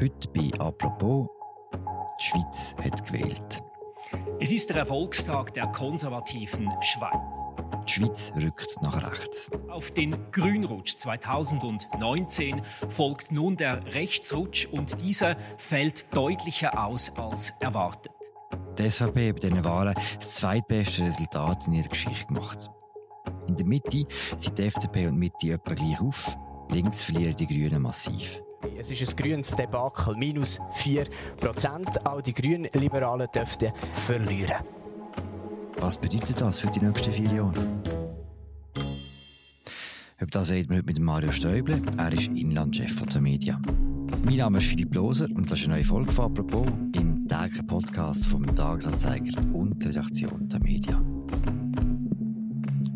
Heute bei «Apropos» die Schweiz hat gewählt. Es ist der Erfolgstag der konservativen Schweiz. Die Schweiz rückt nach rechts. Auf den Grünrutsch 2019 folgt nun der Rechtsrutsch und dieser fällt deutlicher aus als erwartet. Die SVP hat bei diesen Wahlen das zweitbeste Resultat in ihrer Geschichte gemacht. In der Mitte sind die FDP und die Mitte etwa gleich auf, links verlieren die Grünen massiv. Es ist ein grünes Debakel, minus 4 Prozent. Auch die Grünliberalen dürften verlieren. Was bedeutet das für die nächsten vier Jahre? Über das reden wir heute mit Mario Stäuble. Er ist Inlandchef von der Media. Mein Name ist Philipp Loser und das ist eine neue Folge von «Apropos» im täglichen Podcast vom Tagesanzeiger und der Redaktion der Media.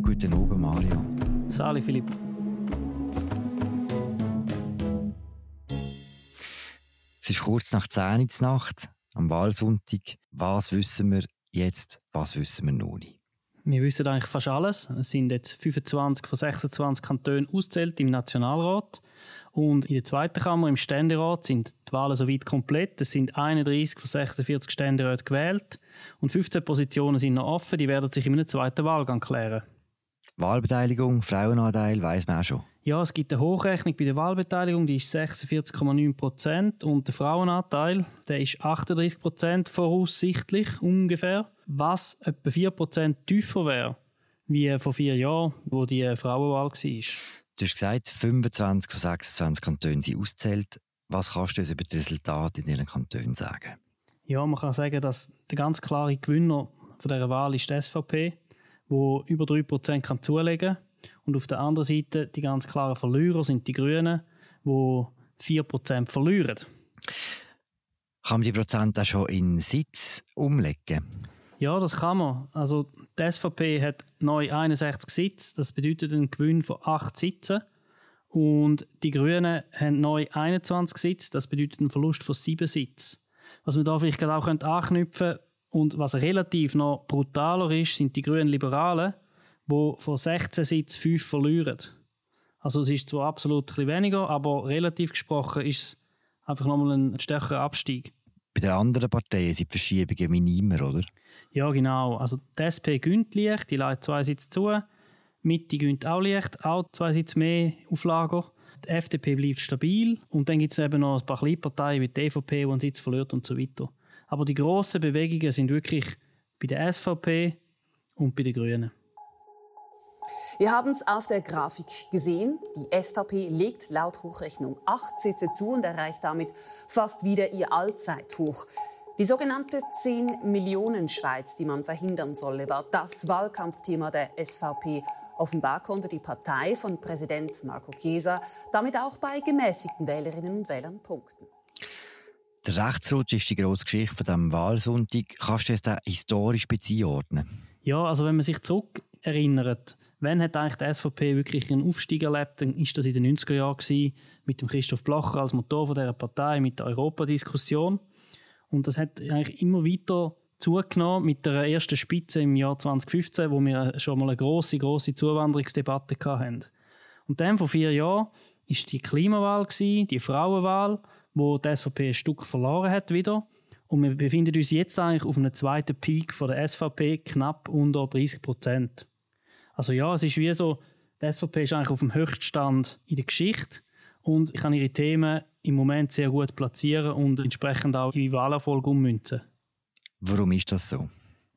Guten Abend, Mario. Sali, Philipp. Ist kurz nach 10 Uhr Nacht, am Wahlsonntag. Was wissen wir jetzt, was wissen wir noch nicht? Wir wissen eigentlich fast alles. Es sind jetzt 25 von 26 Kantonen auszählt im Nationalrat. Und in der zweiten Kammer, im Ständerat, sind die Wahlen soweit komplett. Es sind 31 von 46 Ständeräten gewählt. Und 15 Positionen sind noch offen. Die werden sich in einem zweiten Wahlgang klären. Wahlbeteiligung, Frauenanteil, weiß man auch schon. Ja, es gibt eine Hochrechnung bei der Wahlbeteiligung, die ist 46,9 Prozent und der Frauenanteil, der ist 38 Prozent voraussichtlich ungefähr, was etwa 4 Prozent tiefer wäre wie vor vier Jahren, wo die Frauenwahl war. Du hast gesagt, 25 von 26 Kantonen sind auszählt. Was kannst du uns über die Resultate in diesen Kantonen sagen? Ja, man kann sagen, dass der ganz klare Gewinner von dieser Wahl ist die SVP, wo über 3 Prozent zulegen kann und auf der anderen Seite die ganz klaren Verlierer sind die Grünen, die 4% verlieren. Kann man die Prozente auch schon in Sitz umlegen? Ja, das kann man. Also die SVP hat neu 61 Sitze, das bedeutet einen Gewinn von 8 Sitzen. Und die Grünen haben neu 21 Sitze, das bedeutet einen Verlust von 7 Sitzen. Was man da vielleicht auch anknüpfen könnte und was relativ noch brutaler ist, sind die grünen Liberalen, die von 16 Sitzen 5 verlieren. Also es ist zwar absolut ein weniger, aber relativ gesprochen ist es einfach nochmal ein stärkerer Abstieg. Bei den anderen Parteien sind die Verschiebungen minimer, oder? Ja, genau. Also die SP gönnt leicht, die leitet zwei Sitze zu. Die Mitte gönnt auch leicht, auch zwei Sitze mehr auf Lager. Die FDP bleibt stabil. Und dann gibt es eben noch ein paar kleine Parteien wie die EVP, die einen Sitz verliert und so weiter. Aber die grossen Bewegungen sind wirklich bei der SVP und bei den Grünen. Wir haben es auf der Grafik gesehen. Die SVP legt laut Hochrechnung acht Sitze zu und erreicht damit fast wieder ihr Allzeithoch. Die sogenannte 10 Millionen Schweiz, die man verhindern solle, war das Wahlkampfthema der SVP. Offenbar konnte die Partei von Präsident Marco Chiesa damit auch bei gemäßigten Wählerinnen und Wählern punkten. Der Rechtsrutsch ist die grosse Geschichte von diesem Wahlsonntag. Kannst du es da historisch einordnen? Ja, also wenn man sich zurückerinnert, Wann hat eigentlich die SVP wirklich einen Aufstieg erlebt? Dann ist das in den 90er Jahren mit dem Christoph Blocher als Motor von dieser Partei, mit der Europadiskussion. Und das hat eigentlich immer weiter zugenommen mit der ersten Spitze im Jahr 2015, wo wir schon mal eine große, große Zuwanderungsdebatte hatten. Und dann vor vier Jahren ist die Klimawahl die Frauenwahl, wo die SVP ein Stück verloren hat wieder. Und wir befinden uns jetzt eigentlich auf einem zweiten Peak von der SVP, knapp unter 30 Prozent. Also ja, es ist wie so, die SVP ist eigentlich auf dem Höchststand in der Geschichte und ich kann ihre Themen im Moment sehr gut platzieren und entsprechend auch in Wahlerfolg ummünzen. Warum ist das so?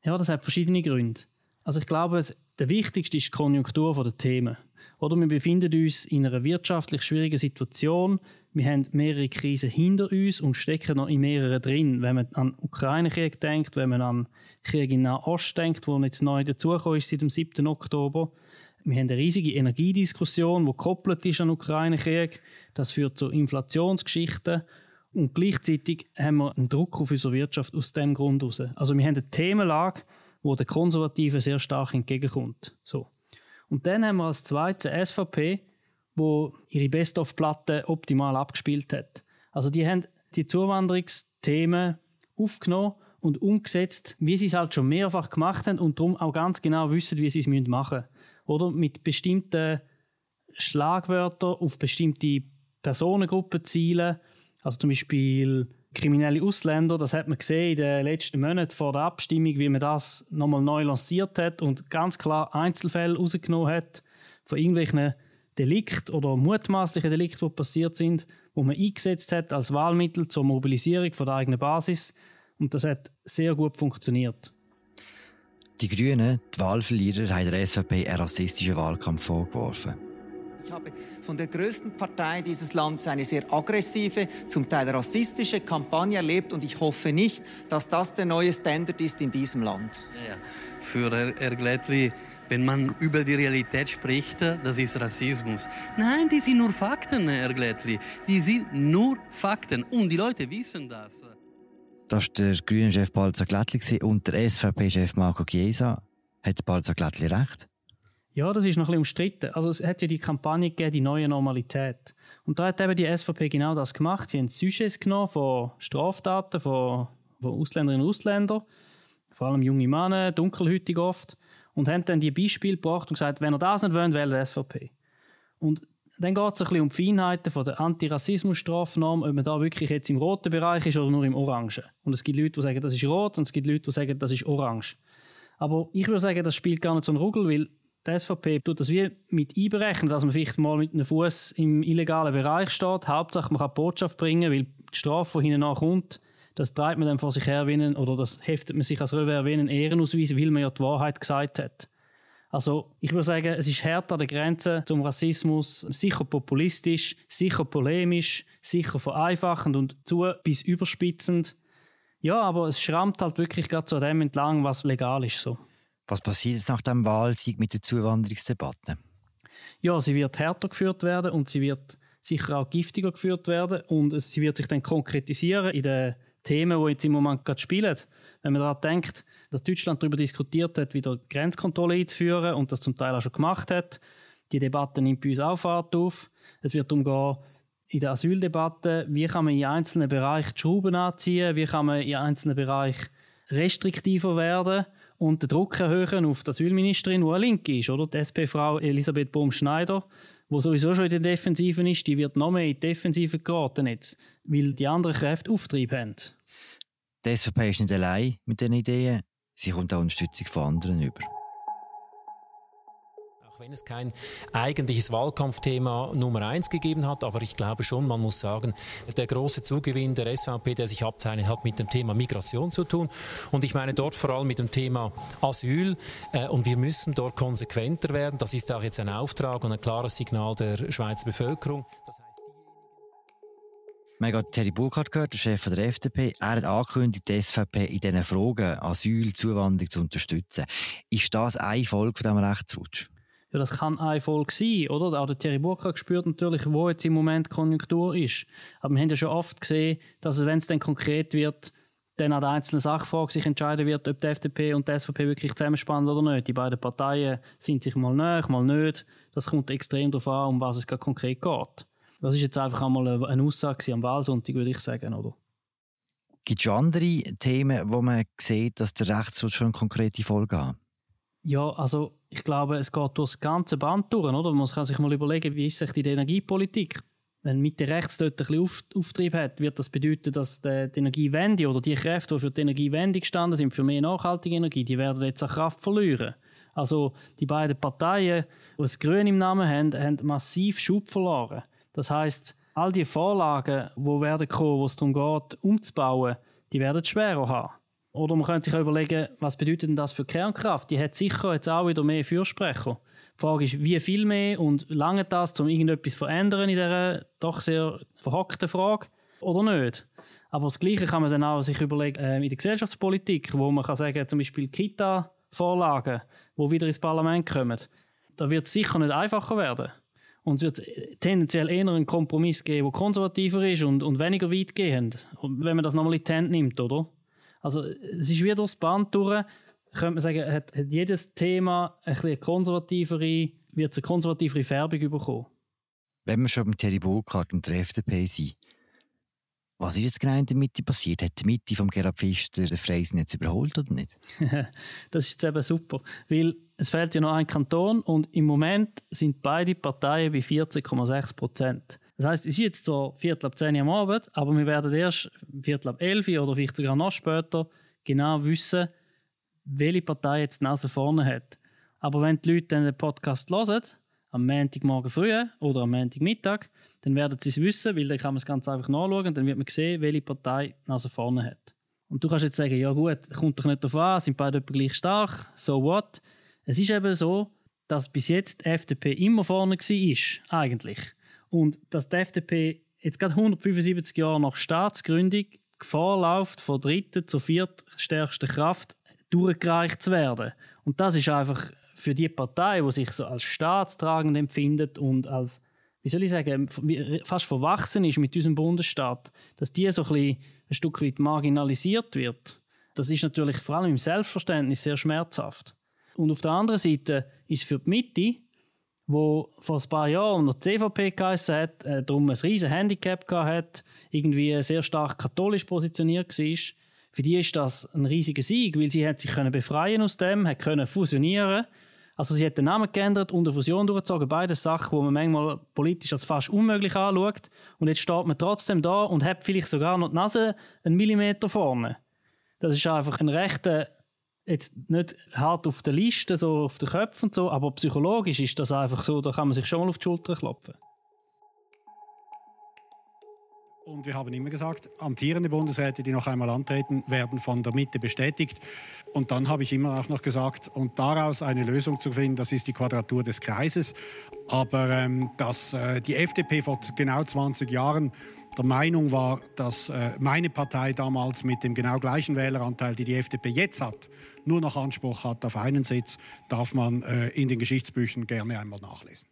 Ja, das hat verschiedene Gründe. Also ich glaube, der wichtigste ist die Konjunktur der Themen. Oder wir befinden uns in einer wirtschaftlich schwierigen Situation. Wir haben mehrere Krisen hinter uns und stecken noch in mehreren drin. Wenn man an den Ukraine-Krieg denkt, wenn man an den Krieg in Nahost denkt, wo jetzt neu dazugekommen ist seit dem 7. Oktober. Wir haben eine riesige Energiediskussion, die gekoppelt ist an den Ukraine-Krieg. Das führt zu Inflationsgeschichten. Und gleichzeitig haben wir einen Druck auf unsere Wirtschaft aus dem Grund heraus. Also wir haben eine Themenlage, wo der Konservativen sehr stark entgegenkommt. So. Und dann haben wir als zweites SVP, wo ihre Best-of-Platte optimal abgespielt hat. Also die haben die Zuwanderungsthemen aufgenommen und umgesetzt, wie sie es halt schon mehrfach gemacht haben und darum auch ganz genau wissen, wie sie es machen müssen. Oder mit bestimmten Schlagwörtern auf bestimmte Personengruppen zielen Also zum Beispiel kriminelle Ausländer, das hat man gesehen in den letzten Monaten vor der Abstimmung, wie man das nochmal neu lanciert hat und ganz klar Einzelfälle rausgenommen hat von irgendwelchen Delikten oder mutmaßlichen Delikten, die passiert sind, wo man eingesetzt hat als Wahlmittel zur Mobilisierung von der eigenen Basis. Und das hat sehr gut funktioniert. Die Grünen, die Wahlverlierer, haben der SVP einen rassistischen Wahlkampf vorgeworfen. Ich habe von der größten Partei dieses Landes eine sehr aggressive, zum Teil rassistische Kampagne erlebt und ich hoffe nicht, dass das der neue Standard ist in diesem Land. Ja, ja. Für Herr Glättli, wenn man über die Realität spricht, das ist Rassismus. Nein, die sind nur Fakten, Herr Glättli. Die sind nur Fakten und die Leute wissen das. Das war der grüne Chef Balzer Glättli und der SVP-Chef Marco Chiesa. Hat Balzer Glättli recht? Ja, das ist noch ein bisschen umstritten. Also es hat ja die Kampagne gegeben, die neue Normalität. Und da hat eben die SVP genau das gemacht. Sie haben Sujets genommen von Straftaten von, von Ausländerinnen und Ausländern, vor allem junge Männer, dunkelhütig oft, und haben dann die Beispiele gebracht und gesagt, wenn ihr das nicht wollt, wählt SVP. Und dann geht es ein bisschen um die Feinheiten von der Antirassismus-Strafnorm, ob man da wirklich jetzt im roten Bereich ist oder nur im orangen. Und es gibt Leute, die sagen, das ist rot und es gibt Leute, die sagen, das ist orange. Aber ich würde sagen, das spielt gar nicht so einen Ruggel, weil die SVP tut das wie mit einberechnen, dass man vielleicht mal mit einem Fuß im illegalen Bereich steht. Hauptsache, man kann die Botschaft bringen, weil die Strafe, die hinten nachkommt, das treibt man dann vor sich her, wie oder das heftet man sich als Revers wie einen Ehrenausweis, weil man ja die Wahrheit gesagt hat. Also ich würde sagen, es ist härter an der Grenze zum Rassismus, sicher populistisch, sicher polemisch, sicher vereinfachend und zu bis überspitzend. Ja, aber es schrammt halt wirklich gerade zu dem entlang, was legal ist. So. Was passiert jetzt nach dem Wahlsieg mit der Zuwanderungsdebatte? Ja, sie wird härter geführt werden und sie wird sicher auch giftiger geführt werden und sie wird sich dann konkretisieren in den Themen, die jetzt im Moment gerade spielen. Wenn man daran denkt, dass Deutschland darüber diskutiert hat, wieder Grenzkontrolle einzuführen und das zum Teil auch schon gemacht hat. Die Debatte nimmt bei uns auch Fahrt auf. Es wird umgehen in der Asyldebatte, wie kann man in einzelnen Bereichen die Schrauben anziehen, wie kann man in einzelnen Bereichen restriktiver werden und den Druck erhöhen auf die Asylministerin, die eine Linke ist, oder? Die SP-Frau Elisabeth Bohm-Schneider, die sowieso schon in der Defensive ist, die wird noch mehr in die Defensive geraten jetzt, weil die anderen Kräfte Auftrieb haben. Die SVP ist nicht allein mit diesen Ideen, sie kommt auch Unterstützung von anderen über wenn es kein eigentliches Wahlkampfthema Nummer eins gegeben hat, aber ich glaube schon, man muss sagen, der große Zugewinn der SVP, der sich abzeichnet, hat mit dem Thema Migration zu tun. Und ich meine dort vor allem mit dem Thema Asyl. Äh, und wir müssen dort konsequenter werden. Das ist auch jetzt ein Auftrag und ein klares Signal der Schweizer Bevölkerung. Das heißt, wir haben Terry Burkhardt gehört, der Chef der FDP. Er hat angekündigt, die SVP in diesen Fragen Asyl, Zuwanderung zu unterstützen. Ist das eine Folge von diesem Rechtsrutsch? Ja, das kann eine Folge sein, oder? Auch der Thierry Burkhardt spürt natürlich, wo jetzt im Moment Konjunktur ist. Aber wir haben ja schon oft gesehen, dass es, wenn es dann konkret wird, dann an der einzelnen Sachfrage sich entscheiden wird, ob die FDP und die SVP wirklich zusammenspannen oder nicht. Die beiden Parteien sind sich mal näher, mal nicht. Das kommt extrem darauf an, um was es konkret geht. Das ist jetzt einfach einmal eine Aussage am Wahlsonntag, würde ich sagen, oder? Gibt es schon andere Themen, wo man sieht, dass der Rechtsschutz schon konkrete Folgen hat? Ja, also ich glaube, es geht durch das ganze Band durch, oder? Man kann sich mal überlegen, wie ist sich die Energiepolitik? Wenn Mitte rechts dort ein bisschen Auf Auftrieb hat, wird das bedeuten, dass die, die Energiewende oder die Kräfte, die für die Energiewende gestanden sind, für mehr nachhaltige Energie, die werden jetzt an Kraft verlieren. Also die beiden Parteien, die das Grün im Namen haben, haben massiv Schub verloren. Das heißt, all die Vorlagen, die werden kommen, wo es darum geht, umzubauen, die werden schwerer haben. Oder man könnte sich auch überlegen, was bedeutet denn das für Kernkraft? Die hat sicher jetzt auch wieder mehr Fürsprecher. Die Frage ist, wie viel mehr und lange das, um irgendetwas zu verändern in dieser doch sehr verhockten Frage oder nicht? Aber das Gleiche kann man dann auch sich überlegen äh, in der Gesellschaftspolitik, wo man kann sagen, zum Beispiel Kita-Vorlagen, die wieder ins Parlament kommen. Da wird es sicher nicht einfacher werden. Und es wird tendenziell eher einen Kompromiss geben, der konservativer ist und, und weniger weitgehend, wenn man das nochmal in die Hand nimmt, oder? Also es ist wie durchs Band durch, könnte man sagen, hat, hat jedes Thema ein konservativere, wird eine konservativere Färbung bekommen. Wenn wir schon beim Terry Burkhardt und der FDP sind, was ist jetzt genau in der Mitte passiert? Hat die Mitte vom Gerhard Pfister den Freisen jetzt überholt oder nicht? das ist jetzt eben super, weil es fehlt ja noch ein Kanton und im Moment sind beide Parteien bei 14,6 Prozent. Das heißt, es ist jetzt zwar Viertel ab 10 Uhr am Abend, aber wir werden erst Viertel ab 11 Uhr oder vielleicht sogar noch später genau wissen, welche Partei jetzt die Nase vorne hat. Aber wenn die Leute dann den Podcast hören, am Montagmorgen früh oder am Montagmittag, dann werden sie es wissen, weil dann kann man es ganz einfach nachschauen und dann wird man sehen, welche Partei Nase vorne hat. Und du kannst jetzt sagen, ja gut, kommt doch nicht darauf an, sind beide gleich stark, so what. Es ist eben so, dass bis jetzt die FDP immer vorne war, eigentlich. Und dass die FDP jetzt gerade 175 Jahre nach Staatsgründung Gefahr läuft, von dritten zur viertstärksten Kraft durchgereicht zu werden. Und das ist einfach für die Partei, die sich so als staatstragend empfindet und als, wie soll ich sagen, fast verwachsen ist mit diesem Bundesstaat, dass die so ein, bisschen ein Stück weit marginalisiert wird. Das ist natürlich vor allem im Selbstverständnis sehr schmerzhaft. Und auf der anderen Seite ist für die Mitte, wo vor ein paar Jahren noch die CVP geheißen hat, äh, darum ein riesen Handicap hat, irgendwie sehr stark katholisch positioniert war, für die ist das ein riesiger Sieg, weil sie hat sich können befreien aus dem, hat können fusionieren. Also sie hat den Namen geändert und eine Fusion durchgezogen, beide Sachen, die man manchmal politisch als fast unmöglich anschaut. Und jetzt steht man trotzdem da und hat vielleicht sogar noch die Nase einen Millimeter vorne. Das ist einfach ein rechter jetzt nicht hart auf der Liste, so auf den Köpfen und so, aber psychologisch ist das einfach so, da kann man sich schon mal auf die Schulter klopfen. Und wir haben immer gesagt, amtierende Bundesräte, die noch einmal antreten, werden von der Mitte bestätigt. Und dann habe ich immer auch noch gesagt, und daraus eine Lösung zu finden, das ist die Quadratur des Kreises. Aber ähm, dass äh, die FDP vor genau 20 Jahren der Meinung war, dass äh, meine Partei damals mit dem genau gleichen Wähleranteil, die die FDP jetzt hat, nur noch Anspruch hat auf einen Sitz, darf man äh, in den Geschichtsbüchern gerne einmal nachlesen.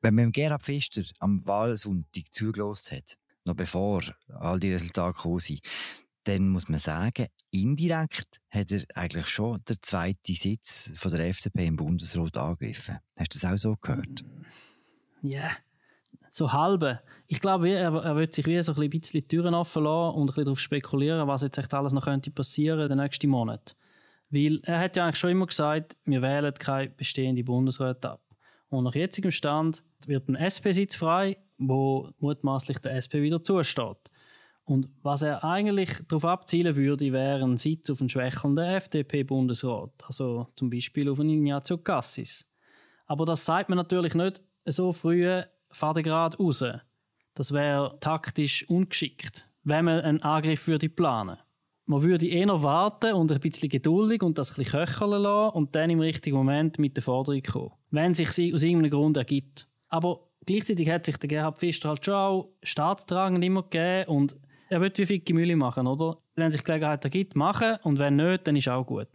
Wenn man Gerhard Pfister am Wahlsonntag zugelassen hat, noch bevor all die Resultate gekommen sind, dann muss man sagen, indirekt hat er eigentlich schon den zweiten Sitz von der FDP im Bundesrat angegriffen. Hast du das auch so gehört? Ja, yeah. so halbe. Ich glaube, er, er wird sich wie so ein bisschen die Türen offen lassen und ein bisschen darauf spekulieren, was jetzt echt alles noch könnte passieren den nächsten Monat. Weil er hat ja eigentlich schon immer gesagt, wir wählen keine bestehende Bundesräte ab. Und nach jetzigem Stand wird ein SP-Sitz frei, wo mutmaßlich der SP wieder zusteht. Und was er eigentlich darauf abzielen würde, wäre ein Sitz auf einen schwächelnden FDP-Bundesrat, also zum Beispiel auf einen Ignazio Cassis. Aber das sagt man natürlich nicht so früh Fadegrad raus. Das wäre taktisch ungeschickt, wenn man einen Angriff würde planen man würde eher warten und ein bisschen geduldig und das ein bisschen köcheln lassen und dann im richtigen Moment mit der Forderung kommen. Wenn sich sie aus irgendeinem Grund ergibt. Aber gleichzeitig hat sich der Gerhard Pfister halt schon auch staatstragend immer gegeben und er wird wie viel Gemüse machen, oder? Wenn sich Gelegenheit ergibt, machen und wenn nicht, dann ist auch gut.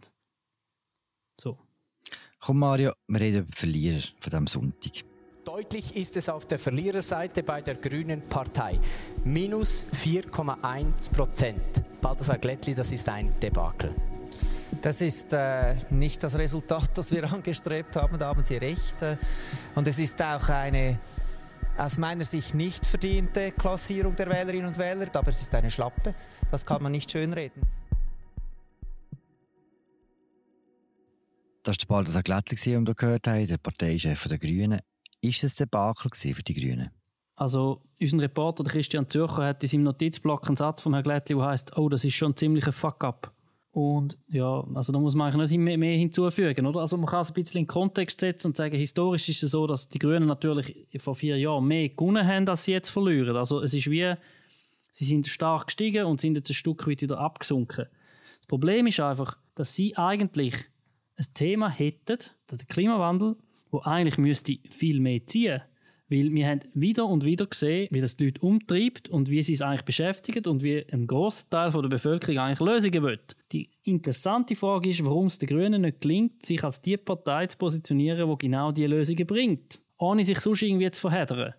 So. Komm Mario, wir reden über Verlierer von diesem Sonntag. Deutlich ist es auf der Verliererseite bei der Grünen Partei. Minus 4,1 Prozent. Balthasar Glättli, das ist ein Debakel. Das ist äh, nicht das Resultat, das wir angestrebt haben, da haben Sie recht. Und es ist auch eine aus meiner Sicht nicht verdiente Klassierung der Wählerinnen und Wähler, aber es ist eine Schlappe. Das kann man nicht schönreden. Das war der Balthasar Glättli, den wir gehört haben, der Parteichef der Grünen. Ist es ein Debakel für die Grünen? Also, unser Reporter Christian Zürcher hat in seinem Notizblock einen Satz von Herrn Glättli, der heißt: Oh, das ist schon ziemlich ein Fuck-up. Und ja, also da muss man eigentlich nicht mehr, hinzufügen, oder? Also man kann es ein bisschen in Kontext setzen und sagen, historisch ist es so, dass die Grünen natürlich vor vier Jahren mehr gewonnen haben, als sie jetzt verlieren. Also es ist wie, sie sind stark gestiegen und sind jetzt ein Stück weit wieder abgesunken. Das Problem ist einfach, dass sie eigentlich ein Thema hätten, der Klimawandel, wo eigentlich müsste viel mehr ziehen weil wir haben wieder und wieder gesehen, wie das die Leute umtreibt und wie sie es eigentlich beschäftigt und wie ein großer Teil der Bevölkerung eigentlich Lösungen will. Die interessante Frage ist, warum es den Grünen nicht gelingt, sich als die Partei zu positionieren, die genau diese Lösungen bringt, ohne sich sonst irgendwie zu verheddern.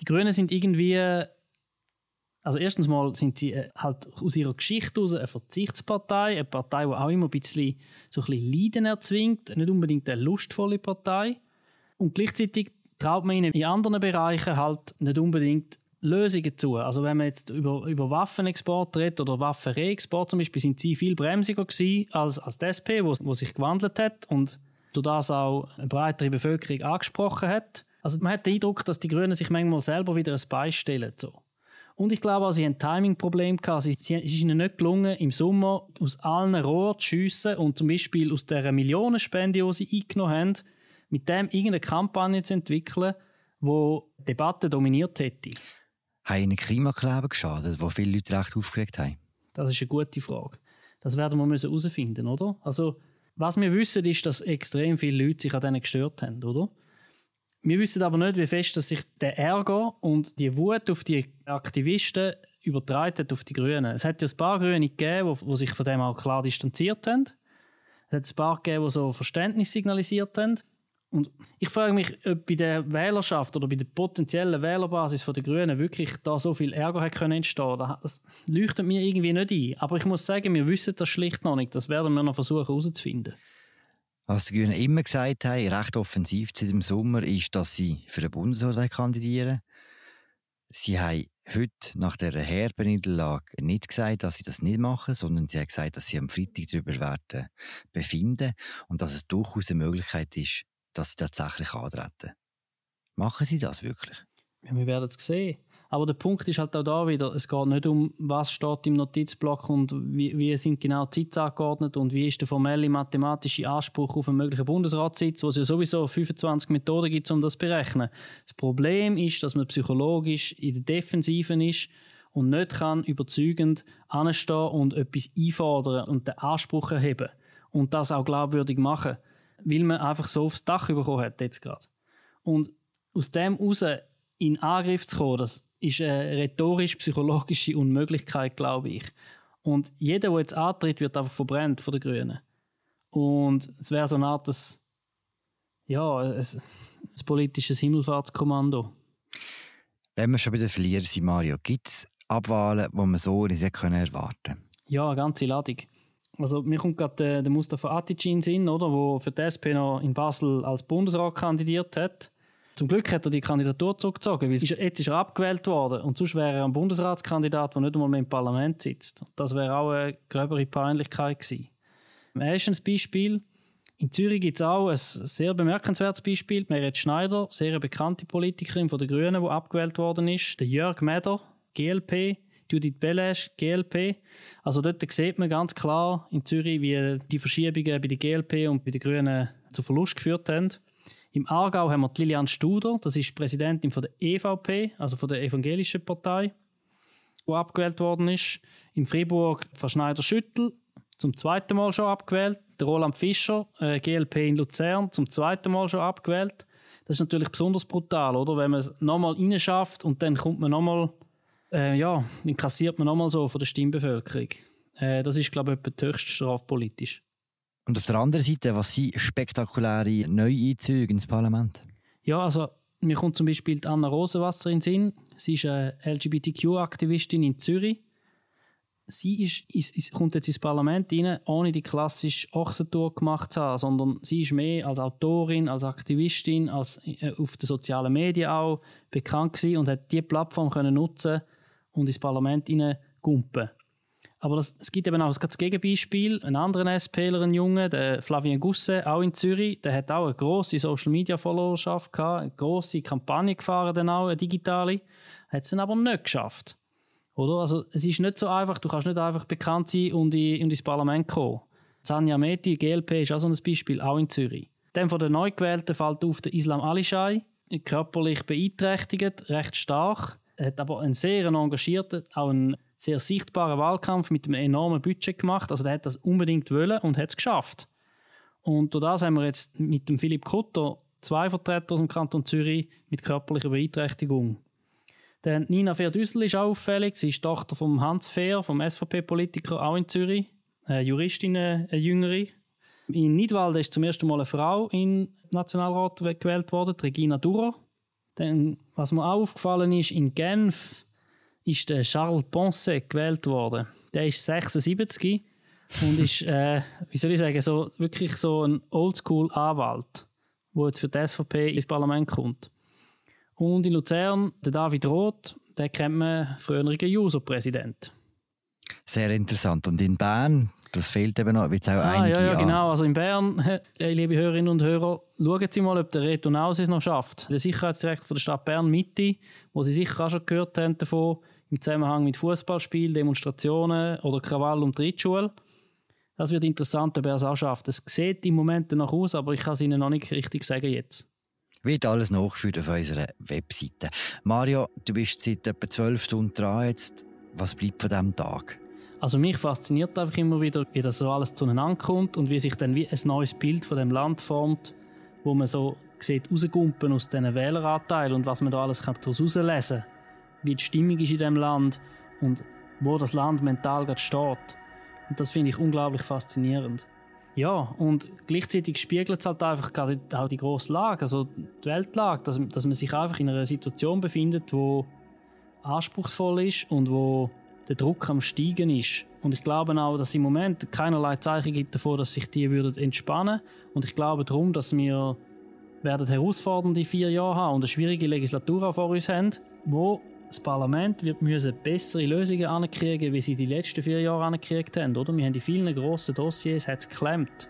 Die Grünen sind irgendwie also erstens mal sind sie äh, halt aus ihrer Geschichte heraus eine Verzichtspartei, eine Partei, die auch immer ein bisschen, so ein bisschen Leiden erzwingt, nicht unbedingt eine lustvolle Partei. Und gleichzeitig traut man ihnen in anderen Bereichen halt nicht unbedingt Lösungen zu. Also wenn man jetzt über, über Waffenexport redet oder Waffenreexport zum Beispiel, sind sie viel bremsiger gewesen als, als die SP, wo, wo sich gewandelt hat und durch das auch eine breitere Bevölkerung angesprochen hat. Also man hat den Eindruck, dass die Grünen sich manchmal selber wieder ein Bein stellen. So. Und ich glaube auch, sie haben ein Timing-Problem. Es ist ihnen nicht gelungen, im Sommer aus allen Rohren zu schiessen und zum Beispiel aus dieser Millionenspende, die sie eingenommen haben, mit dem irgendeine Kampagne zu entwickeln, die die Debatte dominiert hätte. Haben Klimakleber geschadet, wo viele Leute recht aufgeregt haben? Das ist eine gute Frage. Das werden wir herausfinden, oder? Also, was wir wissen, ist, dass extrem viele Leute sich an denen gestört haben, oder? Wir wissen aber nicht, wie fest dass sich der Ärger und die Wut auf die Aktivisten übertragen hat auf die Grünen. Es hat ja ein paar Grüne gegeben, die, sich von dem auch klar distanziert haben. Es hat ein paar gegeben, die so Verständnis signalisiert haben. Und ich frage mich, ob bei der Wählerschaft oder bei der potenziellen Wählerbasis der Grünen wirklich da so viel Ärger hat können entstehen. Das leuchtet mir irgendwie nicht ein. Aber ich muss sagen, wir wissen das schlicht noch nicht. Das werden wir noch versuchen herauszufinden. Was die Grünen immer gesagt haben, recht offensiv seit dem Sommer, ist, dass sie für den Bundesrat kandidieren Sie haben heute nach der herben Niederlage nicht gesagt, dass sie das nicht machen, sondern sie haben gesagt, dass sie am Freitag darüber werden befinden und dass es durchaus eine Möglichkeit ist, dass sie tatsächlich antreten. Machen sie das wirklich? Ja, wir werden es sehen. Aber der Punkt ist halt auch da wieder, es geht nicht um, was steht im Notizblock und wie, wie sind genau die Sitze angeordnet und wie ist der formelle mathematische Anspruch auf einen möglichen Bundesratssitz, wo es ja sowieso 25 Methoden gibt, um das zu berechnen. Das Problem ist, dass man psychologisch in der Defensive ist und nicht kann überzeugend anstehen und etwas einfordern und den Anspruch erheben und das auch glaubwürdig machen, weil man einfach so aufs Dach bekommen hat jetzt gerade. Und aus dem heraus in Angriff zu kommen, das ist eine rhetorisch-psychologische Unmöglichkeit, glaube ich. Und jeder, der jetzt antritt, wird einfach verbrennt von den Grünen. Und es wäre so eine Art des, ja, ein, ein politisches Himmelfahrtskommando. Wenn wir schon bei den Verlierern sind, Mario, gibt es Abwahlen, die man so nicht erwarten können? Ja, eine ganze Ladung. Also mir kommt gerade der, der Mustafa Atic in oder, der für die SP noch in Basel als Bundesrat kandidiert hat. Zum Glück hat er die Kandidatur zurückgezogen, weil jetzt ist er abgewählt worden und sonst wäre er ein Bundesratskandidat, der nicht einmal mehr im Parlament sitzt. Das wäre auch eine gröbere Peinlichkeit gewesen. Er Beispiel. In Zürich gibt es auch ein sehr bemerkenswertes Beispiel. Meret Schneider, sehr bekannte Politikerin von den Grünen, die abgewählt worden ist. Der Jörg Meder, GLP. Judith Belesch, GLP. Also dort sieht man ganz klar in Zürich, wie die Verschiebungen bei der GLP und bei den Grünen zu Verlust geführt haben. Im Aargau haben wir Lilian Studer, das ist Präsidentin von der EVP, also von der Evangelischen Partei, die abgewählt worden ist. In Fribourg Frau Schneider-Schüttel, zum zweiten Mal schon abgewählt. Der Roland Fischer, äh, GLP in Luzern, zum zweiten Mal schon abgewählt. Das ist natürlich besonders brutal, oder? Wenn man es nochmal reinschafft und dann kommt man nochmal, äh, ja, dann kassiert man nochmal so von der Stimmbevölkerung. Äh, das ist, glaube ich, etwa die höchste Strafe politisch. Und auf der anderen Seite, was sind spektakuläre Neueinzüge ins Parlament? Ja, also mir kommt zum Beispiel Anna Rosenwasser in den Sinn. Sie ist eine LGBTQ-Aktivistin in Zürich. Sie ist, ist, ist, kommt jetzt ins Parlament rein, ohne die klassische Ochsentour gemacht zu haben, sondern sie ist mehr als Autorin, als Aktivistin, als äh, auf den sozialen Medien auch bekannt gewesen und hat diese Plattform können nutzen und ins Parlament hineingumpen. Aber das, es gibt eben auch das Gegenbeispiel. Einen anderen SPler, ein Junge, der Flavien Gusse, auch in Zürich, der hat auch eine grosse Social Media Followerschaft gehabt, eine grosse Kampagne gefahren, dann auch, eine digitale. Hat es dann aber nicht geschafft. Oder? Also, es ist nicht so einfach, du kannst nicht einfach bekannt sein und, in, und ins Parlament kommen. Sanja Meti, GLP, ist auch so ein Beispiel, auch in Zürich. Dann von den Neugewählten fällt auf der Islam Alishai, körperlich beeinträchtigt, recht stark, hat aber einen sehr engagierten, auch einen sehr sichtbaren Wahlkampf mit einem enormen Budget gemacht. Also der hat das unbedingt wollen und hat es geschafft. Und durch das haben wir jetzt mit dem Philipp Kutter zwei Vertreter aus dem Kanton Zürich mit körperlicher Beeinträchtigung. Dann Nina Fehr-Düssel ist auch auffällig. Sie ist Tochter von Hans Fehr, vom SVP-Politiker, auch in Zürich. Eine Juristin, eine Jüngere. In Nidwalden ist zum ersten Mal eine Frau in Nationalrat gewählt worden, Regina Durer. Dann, was mir auch aufgefallen ist, in Genf ist der Charles Ponce gewählt worden. Der ist 76 und ist, äh, wie soll ich sagen, so, wirklich so ein Oldschool-Anwalt, der jetzt für die SVP ins Parlament kommt. Und in Luzern, der David Roth, der kennt man früherigen Juso-Präsident. Sehr interessant. Und in Bern Das fehlt eben noch, wird auch ah, einige ja, ja, genau. Also in Bern, liebe Hörerinnen und Hörer, schauen Sie mal, ob der Reto Naus es noch schafft. Der Sicherheitsdirektor von der Stadt Bern Mitte, wo Sie sicher auch schon gehört haben davon, im Zusammenhang mit Fußballspielen, Demonstrationen oder Krawall um die Ritschule. Das wird interessant, ob er es auch schafft. Es sieht im Moment danach aus, aber ich kann es Ihnen noch nicht richtig sagen jetzt. Wird alles nachgeführt auf unserer Webseite. Mario, du bist seit etwa zwölf Stunden dran jetzt. Was bleibt von diesem Tag? Also mich fasziniert einfach immer wieder, wie das so alles zueinander kommt und wie sich dann wie ein neues Bild von dem Land formt, wo man so sieht, rausgumpen aus diesen Wähleranteilen und was man da alles daraus herauslesen kann. Wie die Stimmung ist in dem Land und wo das Land mental gerade steht. Und das finde ich unglaublich faszinierend. Ja, und gleichzeitig spiegelt es halt einfach auch die grosse Lage, also die Weltlage, dass, dass man sich einfach in einer Situation befindet, wo anspruchsvoll ist und wo der Druck am Steigen ist. Und ich glaube auch, dass es im Moment keinerlei Zeichen gibt davon, dass sich die würden entspannen. Und ich glaube darum, dass wir werden herausfordernde vier Jahre haben und eine schwierige Legislatur vor uns haben, wo das Parlament wird müssen bessere Lösungen ankriegen, wie sie die letzten vier Jahre angekriegt haben. Oder? Wir haben in vielen grossen Dossiers hat's geklemmt.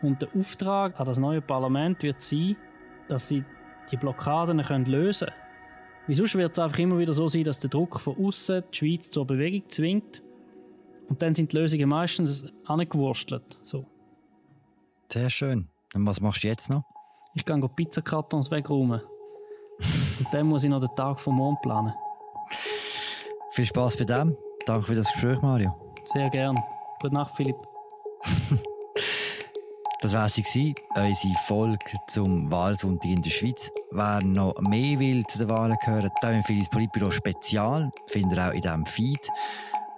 Und der Auftrag an das neue Parlament wird sein, dass sie die Blockaden können lösen können. Wieso wird es einfach immer wieder so sein, dass der Druck von außen die Schweiz zur Bewegung zwingt und dann sind die Lösungen meistens angewurstelt. So. Sehr schön. Und was machst du jetzt noch? Ich gehe Pizzakartons wegräumen. und dann muss ich noch den Tag vom Mond planen. Viel Spaß bei dem. Danke für das Gespräch, Mario. Sehr gern. Gute Nacht, Philipp. das war sie, unsere Folge zum Wahlsonntag in der Schweiz. Wer noch mehr will zu den Wahlen hören, dann empfehle ich das Politbüro Spezial. Findet ihr auch in diesem Feed.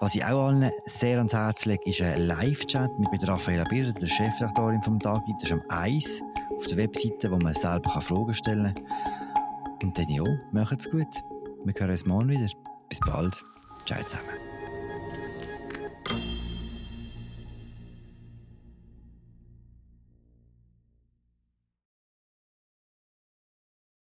Was ich auch allen sehr ans Herz lege, ist ein Live-Chat mit, mit Raffaella Birder, der Chefredaktorin vom Tag. Das ist am 1 auf der Webseite, wo man selber Fragen stellen kann. Und dann ja, macht's gut. Wir hören uns morgen wieder. Bis bald. Ciao zusammen.